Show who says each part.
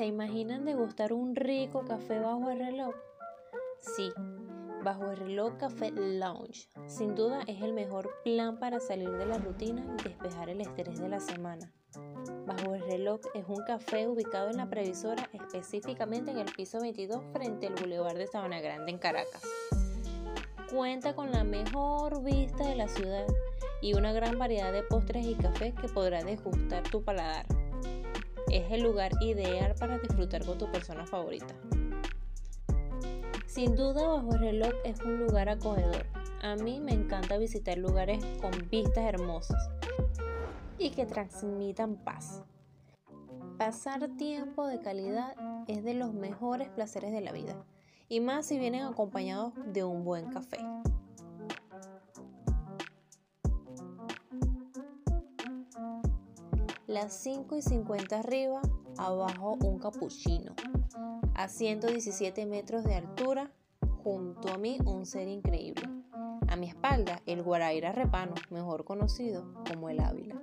Speaker 1: ¿Se imaginan degustar un rico café bajo el reloj? Sí, bajo el reloj Café Lounge. Sin duda es el mejor plan para salir de la rutina y despejar el estrés de la semana. Bajo el reloj es un café ubicado en la previsora, específicamente en el piso 22 frente al Boulevard de Sabana Grande en Caracas. Cuenta con la mejor vista de la ciudad y una gran variedad de postres y cafés que podrá degustar tu paladar es el lugar ideal para disfrutar con tu persona favorita. Sin duda, Bajo el Reloj es un lugar acogedor. A mí me encanta visitar lugares con vistas hermosas y que transmitan paz. Pasar tiempo de calidad es de los mejores placeres de la vida, y más si vienen acompañados de un buen café. Las 5 y 50 arriba, abajo un capuchino. A 117 metros de altura, junto a mí un ser increíble. A mi espalda, el Guaraira Repano, mejor conocido como el Ávila.